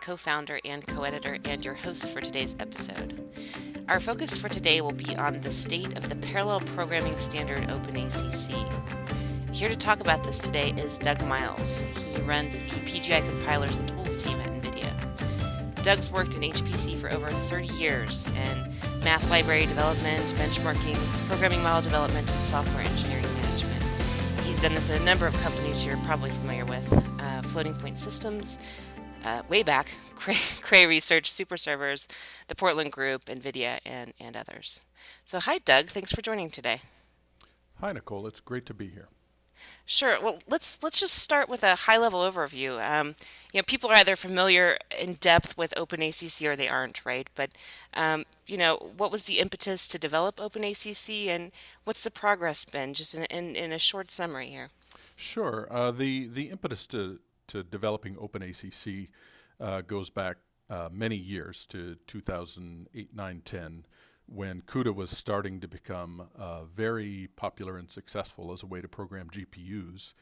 Co founder and co editor, and your host for today's episode. Our focus for today will be on the state of the parallel programming standard OpenACC. Here to talk about this today is Doug Miles. He runs the PGI compilers and tools team at NVIDIA. Doug's worked in HPC for over 30 years in math library development, benchmarking, programming model development, and software engineering management. He's done this at a number of companies you're probably familiar with uh, Floating Point Systems, uh, way back, Cray, Cray Research, Super Servers, the Portland Group, NVIDIA, and, and others. So, hi, Doug. Thanks for joining today. Hi, Nicole. It's great to be here. Sure. Well, let's let's just start with a high-level overview. Um, you know, people are either familiar in depth with OpenACC or they aren't, right? But um, you know, what was the impetus to develop OpenACC, and what's the progress been? Just in in, in a short summary here. Sure. Uh, the the impetus to to developing OpenACC uh, goes back uh, many years to 2008, 9, 10 when CUDA was starting to become uh, very popular and successful as a way to program GPUs,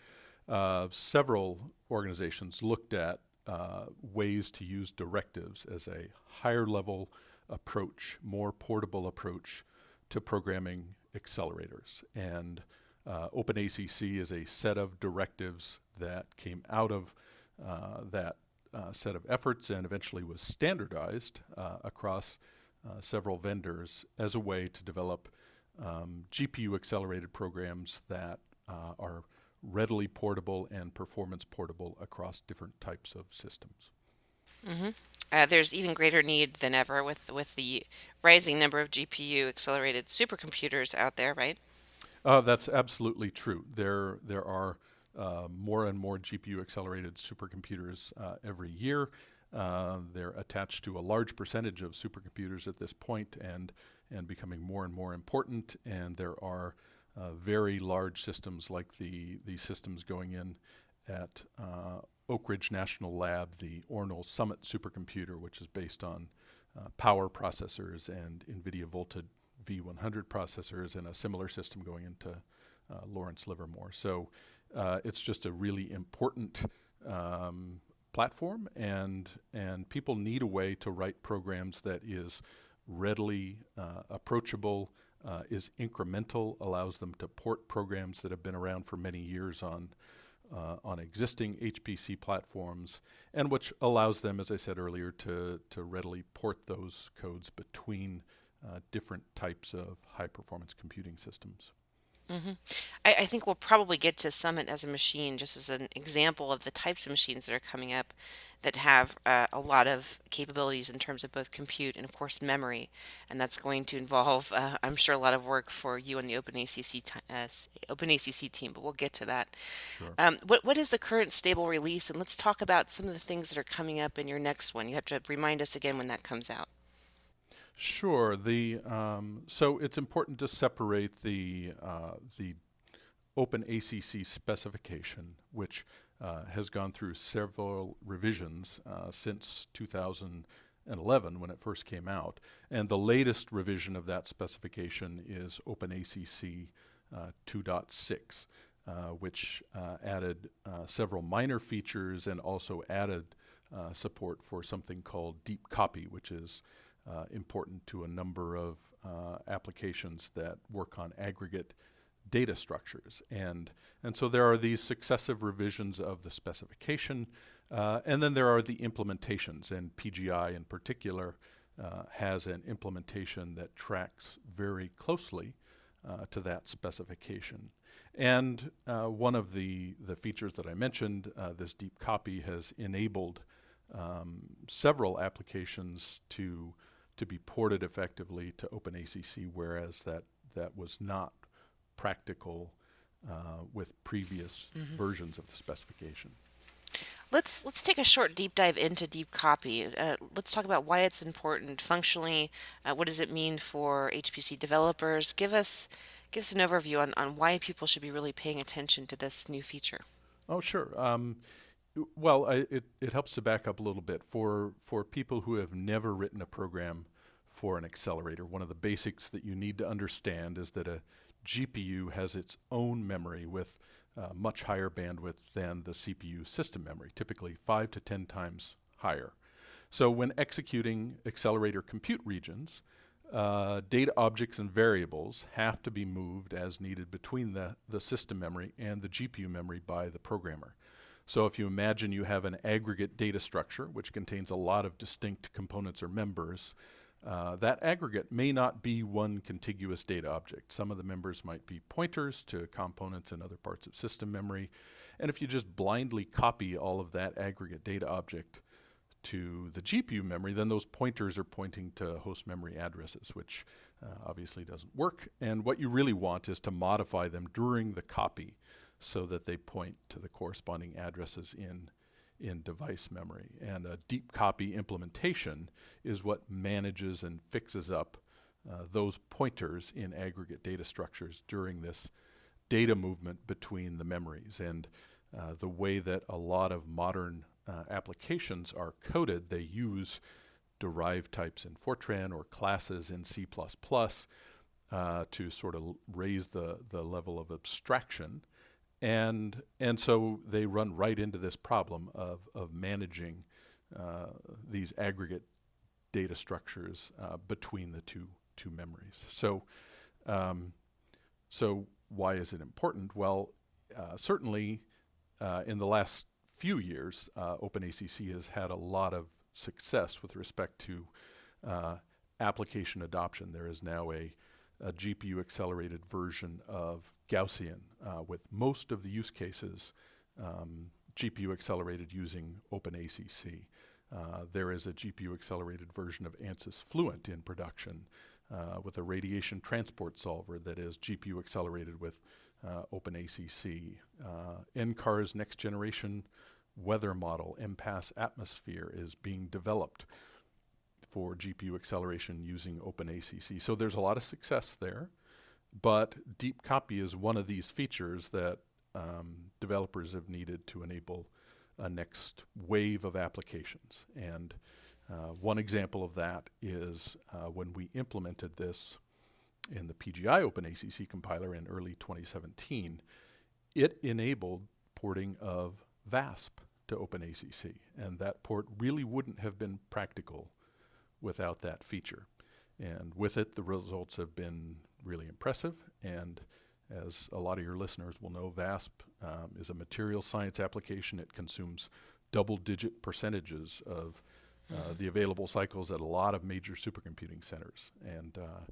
uh, several organizations looked at uh, ways to use directives as a higher level approach, more portable approach to programming accelerators. And uh, OpenACC is a set of directives that came out of uh, that uh, set of efforts and eventually was standardized across uh, several vendors as a way to develop um, GPU accelerated programs that uh, are readily portable and performance portable across different types of systems. Mm-hmm. Uh, there's even greater need than ever with, with the rising number of GPU accelerated supercomputers out there, right? Uh, that's absolutely true. There, there are uh, more and more GPU accelerated supercomputers uh, every year. Uh, they're attached to a large percentage of supercomputers at this point and, and becoming more and more important. And there are uh, very large systems like the, the systems going in at uh, Oak Ridge National Lab, the ORNL Summit supercomputer, which is based on power processors and NVIDIA Volta V100 processors, and a similar system going into uh, Lawrence Livermore. So uh, it's just a really important um, platform, and and people need a way to write programs that is readily uh, approachable, uh, is incremental, allows them to port programs that have been around for many years on. Uh, on existing HPC platforms, and which allows them, as I said earlier, to, to readily port those codes between uh, different types of high performance computing systems. Mm-hmm. I, I think we'll probably get to Summit as a machine, just as an example of the types of machines that are coming up that have uh, a lot of capabilities in terms of both compute and, of course, memory. And that's going to involve, uh, I'm sure, a lot of work for you and the OpenACC, t- uh, OpenACC team, but we'll get to that. Sure. Um, what, what is the current stable release? And let's talk about some of the things that are coming up in your next one. You have to remind us again when that comes out. Sure. The um, so it's important to separate the uh, the Open ACC specification, which uh, has gone through several revisions uh, since 2011 when it first came out, and the latest revision of that specification is Open ACC uh, 2.6. Uh, which uh, added several minor features and also added support for something called deep copy, which is uh, important to a number of uh, applications that work on aggregate data structures. And, and so there are these successive revisions of the specification, uh, and then there are the implementations, and PGI in particular uh, has an implementation that tracks very closely uh, to that specification. And uh, one of the, the features that I mentioned, this deep copy, has enabled um, several applications to to be ported effectively to OpenACC, whereas that, that was not practical uh, with previous mm-hmm. versions of the specification. Let's let's take a short deep dive into deep copy. Uh, let's talk about why it's important functionally. Uh, what does it mean for HPC developers? Give us give us an overview on, on why people should be really paying attention to this new feature. Oh, sure. Um, well, I, it, it helps to back up a little bit. For, for people who have never written a program for an accelerator, one of the basics that you need to understand is that a GPU has its own memory with uh, much higher bandwidth than the CPU system memory, typically five to 10 times higher. So when executing accelerator compute regions, uh, data objects and variables have to be moved as needed between the, the system memory and the GPU memory by the programmer. So if you imagine you have an aggregate data structure, which contains a lot of distinct components or members, uh, that aggregate may not be one contiguous data object. Some of the members might be pointers to components in other parts of system memory. And if you just blindly copy all of that aggregate data object to the GPU memory, then those pointers are pointing to host memory addresses, which uh, obviously doesn't work. And what you really want is to modify them during the copy so that they point to the corresponding addresses in in device memory. And a deep copy implementation is what manages and fixes up uh, those pointers in aggregate data structures during this data movement between the memories. And uh, the way that a lot of modern uh, applications are coded, they use derived types in Fortran or classes in C++ uh, to sort of raise the, the level of abstraction and and so they run right into this problem of of managing uh, these aggregate data structures uh, between the two two memories. So um, so why is it important? Well, uh, certainly uh, in the last few years, uh, OpenACC has had a lot of success with respect to uh, application adoption. There is now a a GPU accelerated version of Gaussian, uh, with most of the use cases um, GPU accelerated using OpenACC. Uh, there is a GPU accelerated version of ANSYS Fluent in production uh, with a radiation transport solver that is GPU accelerated with uh, OpenACC. Uh, NCAR's next generation weather model, MPAS Atmosphere, is being developed for GPU acceleration using OpenACC. So there's a lot of success there, but deep copy is one of these features that um, developers have needed to enable a next wave of applications. And uh, one example of that is uh, when we implemented this in the PGI OpenACC compiler in early 2017, it enabled porting of VASP to OpenACC. And that port really wouldn't have been practical without that feature. And with it, the results have been really impressive. And as a lot of your listeners will know, VASP um, is a material science application. It consumes double digit percentages of uh, the available cycles at a lot of major supercomputing centers. And, uh,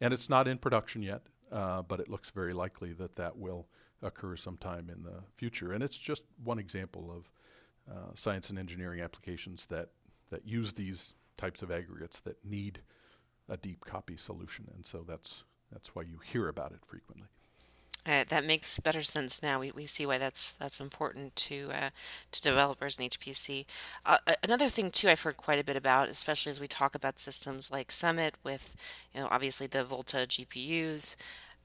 and it's not in production yet, uh, but it looks very likely that that will occur sometime in the future. And it's just one example of uh, science and engineering applications that, that use these types of aggregates that need a deep copy solution, and so that's that's why you hear about it frequently. Uh, that makes better sense now. We, we see why that's that's important to uh, to developers in HPC. Uh, another thing too, I've heard quite a bit about, especially as we talk about systems like Summit, with you know obviously the Volta GPUs,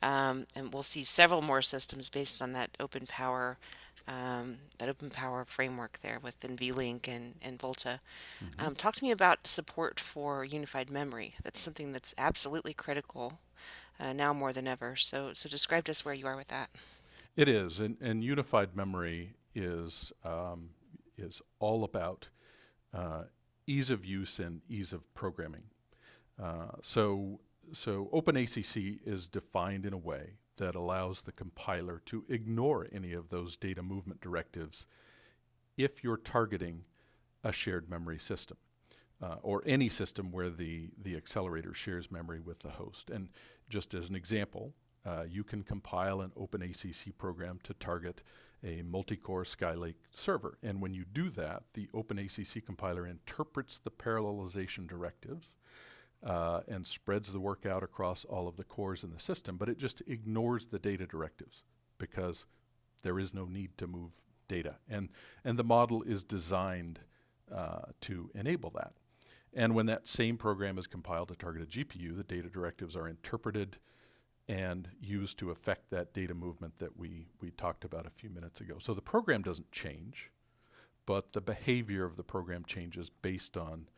um, and we'll see several more systems based on that open power um, that open power framework there with NVLink and, and Volta. Mm-hmm. Um, talk to me about support for unified memory. That's something that's absolutely critical uh, now more than ever. So, so describe to us where you are with that. It is, and, and unified memory is um, is all about uh, ease of use and ease of programming. Uh, so, so OpenACC is defined in a way that allows the compiler to ignore any of those data movement directives if you're targeting a shared memory system uh, or any system where the, the accelerator shares memory with the host. And just as an example, uh, you can compile an OpenACC program to target a multi-core Skylake server. And when you do that, the OpenACC compiler interprets the parallelization directives uh, and spreads the work out across all of the cores in the system, but it just ignores the data directives because there is no need to move data. And, and the model is designed uh, to enable that. And when that same program is compiled to target a GPU, the data directives are interpreted and used to affect that data movement that we, we talked about a few minutes ago. So the program doesn't change, but the behavior of the program changes based on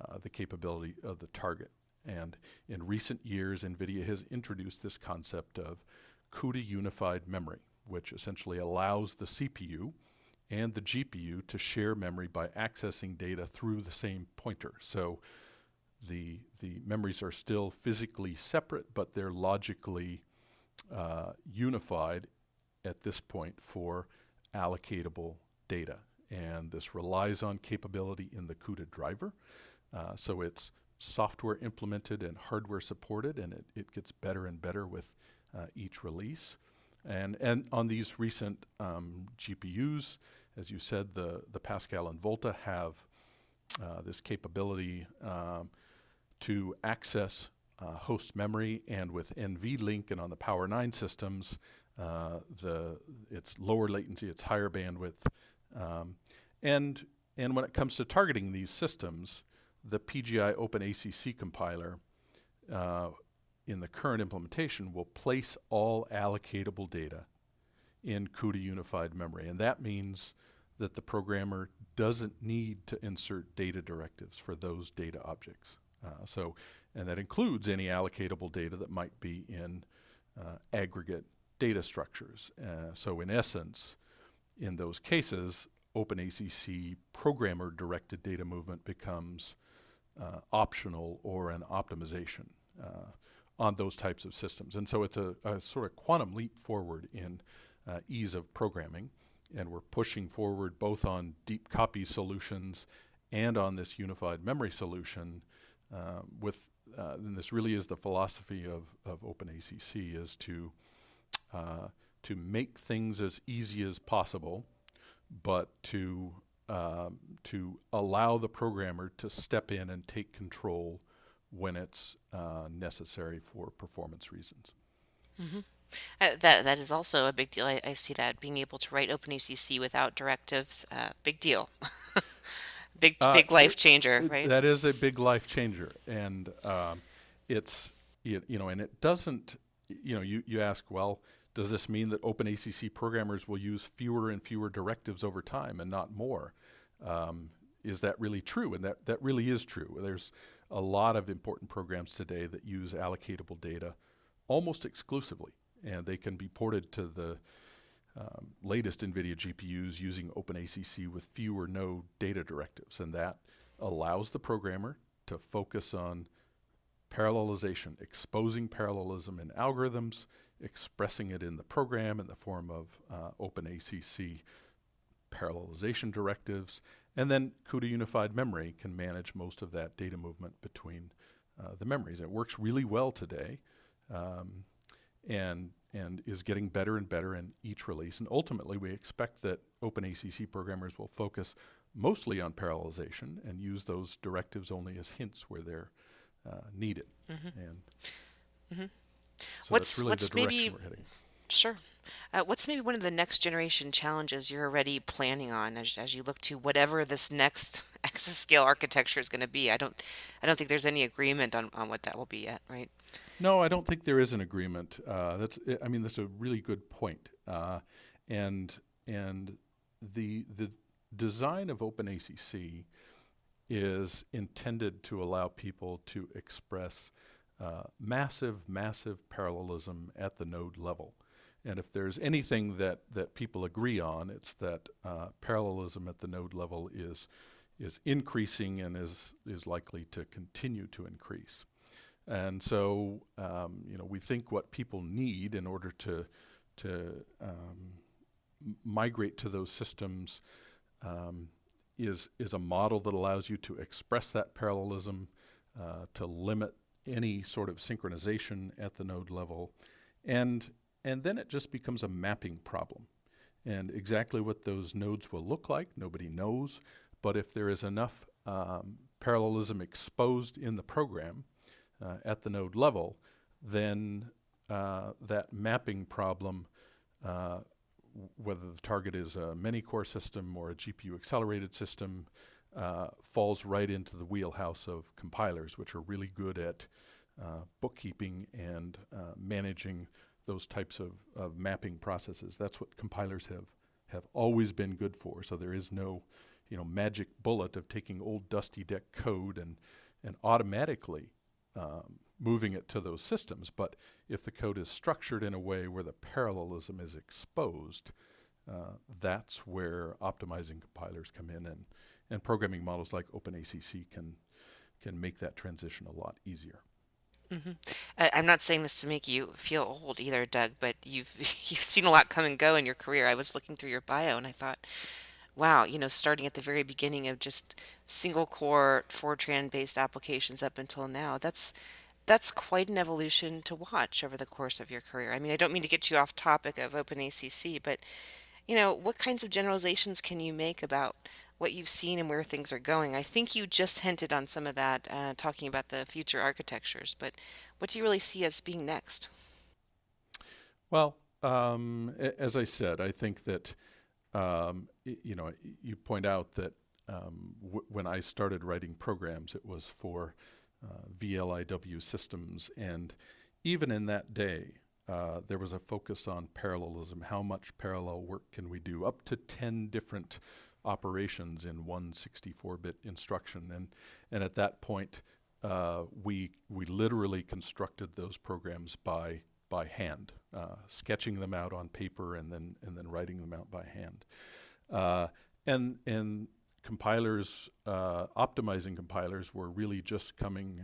uh, the capability of the target. And in recent years, NVIDIA has introduced this concept of CUDA unified memory, which essentially allows the CPU and the GPU to share memory by accessing data through the same pointer. So the, the memories are still physically separate, but they're logically uh, unified at this point for allocatable data. And this relies on capability in the CUDA driver. Uh, so it's software implemented and hardware supported, and it, it gets better and better with uh, each release. And, and on these recent um, GPUs, as you said, the, the Pascal and Volta have uh, this capability um, to access uh, host memory, and with NVLink and on the Power 9 systems, uh, the it's lower latency, it's higher bandwidth, um, and and when it comes to targeting these systems, the PGI OpenACC compiler uh, in the current implementation will place all allocatable data in CUDA unified memory, and that means that the programmer doesn't need to insert data directives for those data objects. Uh, so, and that includes any allocatable data that might be in uh, aggregate data structures. Uh, so, in essence, in those cases, OpenACC programmer directed data movement becomes uh, optional or an optimization uh, on those types of systems. And so, it's a, a sort of quantum leap forward in uh, ease of programming. And we're pushing forward both on deep copy solutions and on this unified memory solution uh, with uh, and this really is the philosophy of, of OpenACC is to uh, to make things as easy as possible, but to um, to allow the programmer to step in and take control when it's uh, necessary for performance reasons. Mm-hmm. Uh, that that is also a big deal. I, I, see that being able to write OpenACC without directives, uh, big deal. big uh, big life changer, it, right? That is a big life changer, and um, it's you, you know, and it doesn't. You know, you you ask, well, does this mean that OpenACC programmers will use fewer and fewer directives over time and not more? Um, is that really true? And that, that really is true. There's a lot of important programs today that use allocatable data almost exclusively, and they can be ported to the um, latest NVIDIA GPUs using OpenACC with fewer or no data directives, and that allows the programmer to focus on parallelization, exposing parallelism in algorithms, expressing it in the program in the form of uh, OpenACC parallelization directives, and then CUDA Unified Memory can manage most of that data movement between uh, the memories. It works really well today. Um, and and is getting better and better in each release. And ultimately, we expect that OpenACC programmers will focus mostly on parallelization and use those directives only as hints where they're uh, needed. Mm-hmm. And mm-hmm. So what's, that's really what's the maybe, we're heading. Sure. Uh, what's maybe one of the next generation challenges you're already planning on as, as you look to whatever this next exascale architecture is going to be? I don't, I don't think there's any agreement on, on what that will be yet, right? No, I don't think there is an agreement. Uh, that's, I mean, that's a really good point. Uh, and and the the design of OpenACC is intended to allow people to express uh, massive, massive parallelism at the node level. And if there's anything that, that people agree on, it's that uh, parallelism at the node level is is increasing and is is likely to continue to increase. And so, um, you know, we think what people need in order to to um, migrate to those systems um, is is a model that allows you to express that parallelism, uh, to limit any sort of synchronization at the node level, and and then it just becomes a mapping problem. And exactly what those nodes will look like, nobody knows. But if there is enough um, parallelism exposed in the program, uh, at the node level, then uh, that mapping problem, uh, whether the target is a many core system or a GPU accelerated system, uh, falls right into the wheelhouse of compilers, which are really good at uh, bookkeeping and uh, managing those types of, of mapping processes. That's what compilers have, have always been good for. So there is no you know, magic bullet of taking old dusty deck code and, and automatically um, moving it to those systems. But if the code is structured in a way where the parallelism is exposed, uh, that's where optimizing compilers come in, and, and programming models like OpenACC can can make that transition a lot easier. Mm-hmm. I, I'm not saying this to make you feel old either, Doug, but you've you've seen a lot come and go in your career. I was looking through your bio and I thought, wow, you know, starting at the very beginning of just single core Fortran based applications up until now, that's that's quite an evolution to watch over the course of your career. I mean, I don't mean to get you off topic of OpenACC, but you know, what kinds of generalizations can you make about what you've seen and where things are going? I think you just hinted on some of that, uh, talking about the future architectures, but what do you really see as being next? Well, um, as I said, I think that um, you know you point out that um, w- when I started writing programs, it was for uh, VLIW systems, and even in that day, uh, there was a focus on parallelism. How much parallel work can we do? Up to 10 different operations in one 64-bit instruction. And, and at that point, uh, we, we literally constructed those programs by, by hand, uh, sketching them out on paper and then, and then writing them out by hand. Uh, and, and compilers, uh, optimizing compilers were really just coming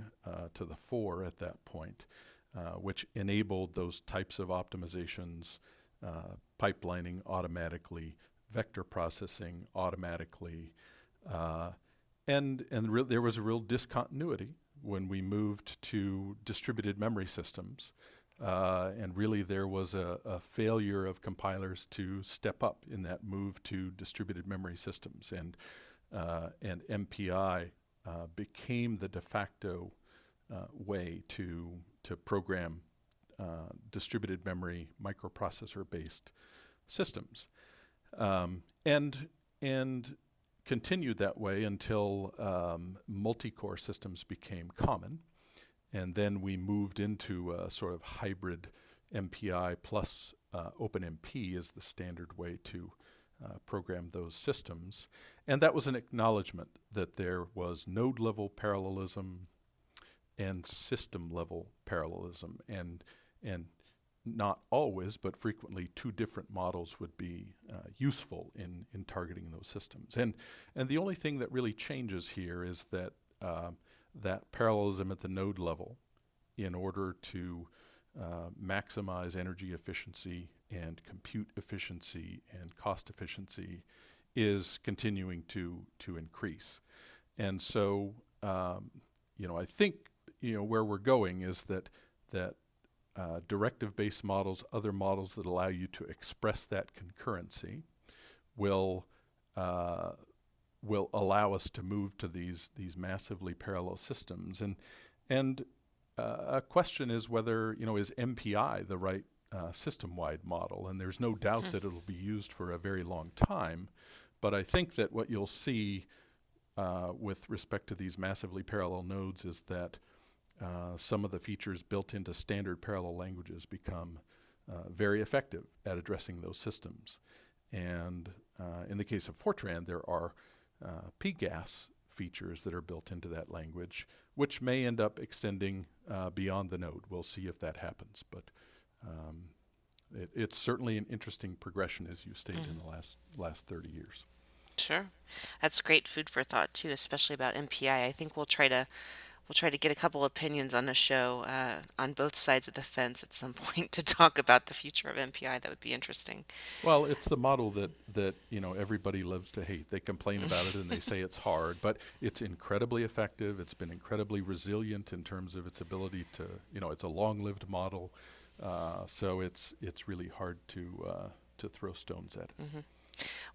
to the fore at that point. Uh, which enabled those types of optimizations, uh, pipelining automatically, vector processing automatically, uh, and and re- there was a real discontinuity when we moved to distributed memory systems. Uh, and really, there was a, a, failure of compilers to step up in that move to distributed memory systems, and uh, and MPI became the de facto way to to program uh, distributed memory microprocessor based systems. Um, and, and continued that way until um, multi core systems became common. And then we moved into a sort of hybrid MPI plus uh, OpenMP is the standard way to uh, program those systems. And that was an acknowledgement that there was node level parallelism and system level parallelism. And and not always but frequently two different models would be uh, useful in in targeting those systems. And and the only thing that really changes here is that uh, that parallelism at the node level in order to uh, maximize energy efficiency and compute efficiency and cost efficiency is continuing to to increase. And so um, you know I think you know where we're going is that that uh, directive-based models, other models that allow you to express that concurrency, will uh, will allow us to move to these these massively parallel systems. And and uh, a question is whether you know is MPI the right uh, system-wide model? And there's no doubt mm-hmm. that it'll be used for a very long time. But I think that what you'll see uh, with respect to these massively parallel nodes is that uh, some of the features built into standard parallel languages become uh, very effective at addressing those systems. And uh, in the case of Fortran, there are uh, PGAS features that are built into that language, which may end up extending uh, beyond the node. We'll see if that happens. But um, it, it's certainly an interesting progression, as you stated, mm. in the last, last 30 years. Sure. That's great food for thought, too, especially about MPI. I think we'll try to we'll try to get a couple opinions on a show uh, on both sides of the fence at some point to talk about the future of MPI. That would be interesting. Well, it's the model that that you know everybody loves to hate. They complain about it and they say it's hard, but it's incredibly effective. It's been incredibly resilient in terms of its ability to you know it's a long-lived model, uh, so it's it's really hard to uh, to throw stones at it. Mm-hmm.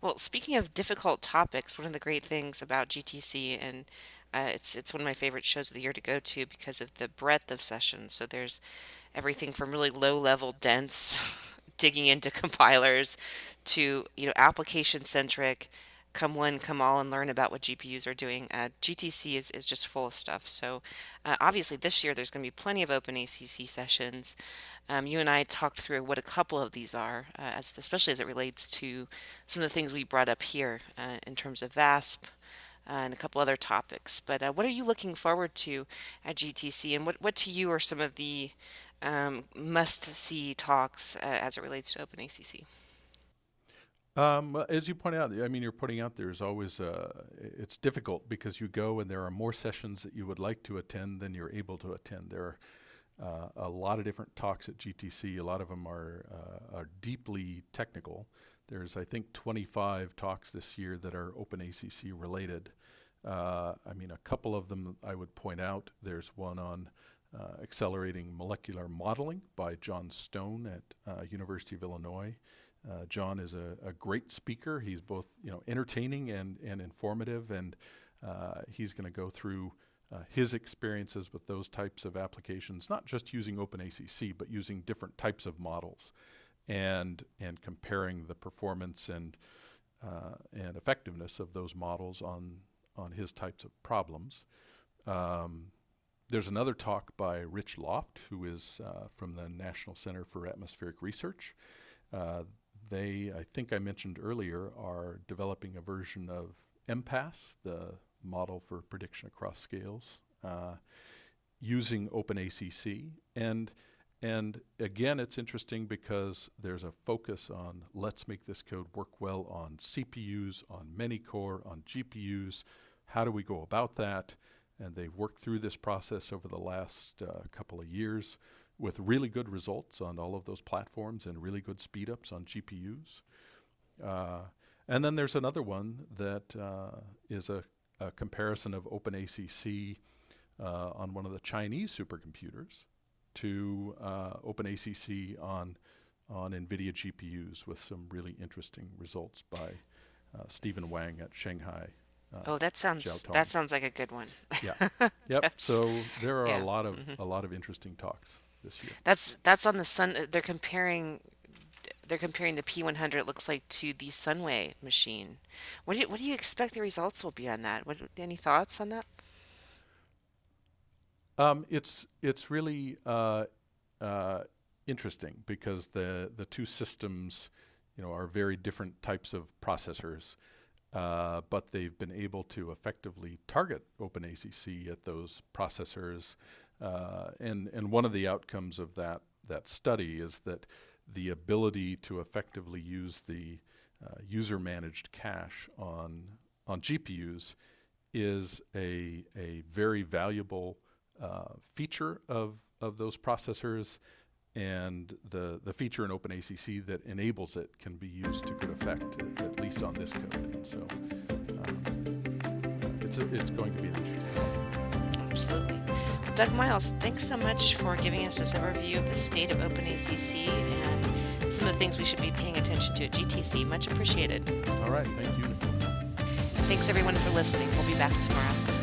Well, speaking of difficult topics, one of the great things about GTC and uh, it's it's one of my favorite shows of the year to go to because of the breadth of sessions. So there's everything from really low level, dense, digging into compilers, to you know application centric, come one, come all, and learn about what GPUs are doing. Uh, GTC is, is just full of stuff. So uh, obviously this year there's going to be plenty of OpenACC sessions. Um, you and I talked through what a couple of these are, uh, as, especially as it relates to some of the things we brought up here uh, in terms of VASP, and a couple other topics. But uh, what are you looking forward to at GTC, and what, what to you are some of the um, must see talks uh, as it relates to OpenACC? Um, as you point out, I mean, you're putting out there's always uh, it's difficult because you go and there are more sessions that you would like to attend than you're able to attend. There are uh, a lot of different talks at GTC. A lot of them are uh, are deeply technical. There's I think 25 talks this year that are OpenACC related. Uh, I mean, a couple of them I would point out. There's one on uh, accelerating molecular modeling by John Stone at uh, University of Illinois. Uh, John is a, a, great speaker. He's both you know entertaining and, and informative, and he's going to go through uh, his experiences with those types of applications, not just using OpenACC, but using different types of models, and and comparing the performance and uh, and effectiveness of those models on on his types of problems. Um, there's another talk by Rich Loft, who is uh, from the National Center for Atmospheric Research. Uh, they, I think I mentioned earlier, are developing a version of MPAS, the model for prediction across scales, uh, using OpenACC. And, and again, it's interesting because there's a focus on let's make this code work well on CPUs, on many core, on GPUs. How do we go about that? And they've worked through this process over the last uh, couple of years with really good results on all of those platforms and really good speedups on GPUs. Uh, and then there's another one that uh, is a, a, comparison of OpenACC uh, on one of the Chinese supercomputers to uh, OpenACC on on NVIDIA GPUs with some really interesting results by uh, Stephen Wang at Shanghai uh, oh, that sounds that sounds like a good one. yeah. Yep. So there are yeah. a lot of mm-hmm. a lot of interesting talks this year. That's that's on the sun. They're comparing. They're comparing the P100. It looks like to the Sunway machine. What do you what do you expect the results will be on that? What any thoughts on that? Um, it's it's really uh, uh, interesting because the the two systems, you know, are very different types of processors. Uh, but they've been able to effectively target OpenACC at those processors. Uh, and, and one of the outcomes of that, that study is that the ability to effectively use the uh, user managed cache on, on GPUs is a, a very valuable uh, feature of, of those processors and the, the feature in OpenACC that enables it can be used to good effect, at, least on this code. And so um, it's, a, it's going to be an interesting. Absolutely. Well, Doug Miles, thanks so much for giving us this overview of the state of OpenACC and some of the things we should be paying attention to at GTC. Much appreciated. All right. Thank you. Thanks everyone for listening. We'll be back tomorrow.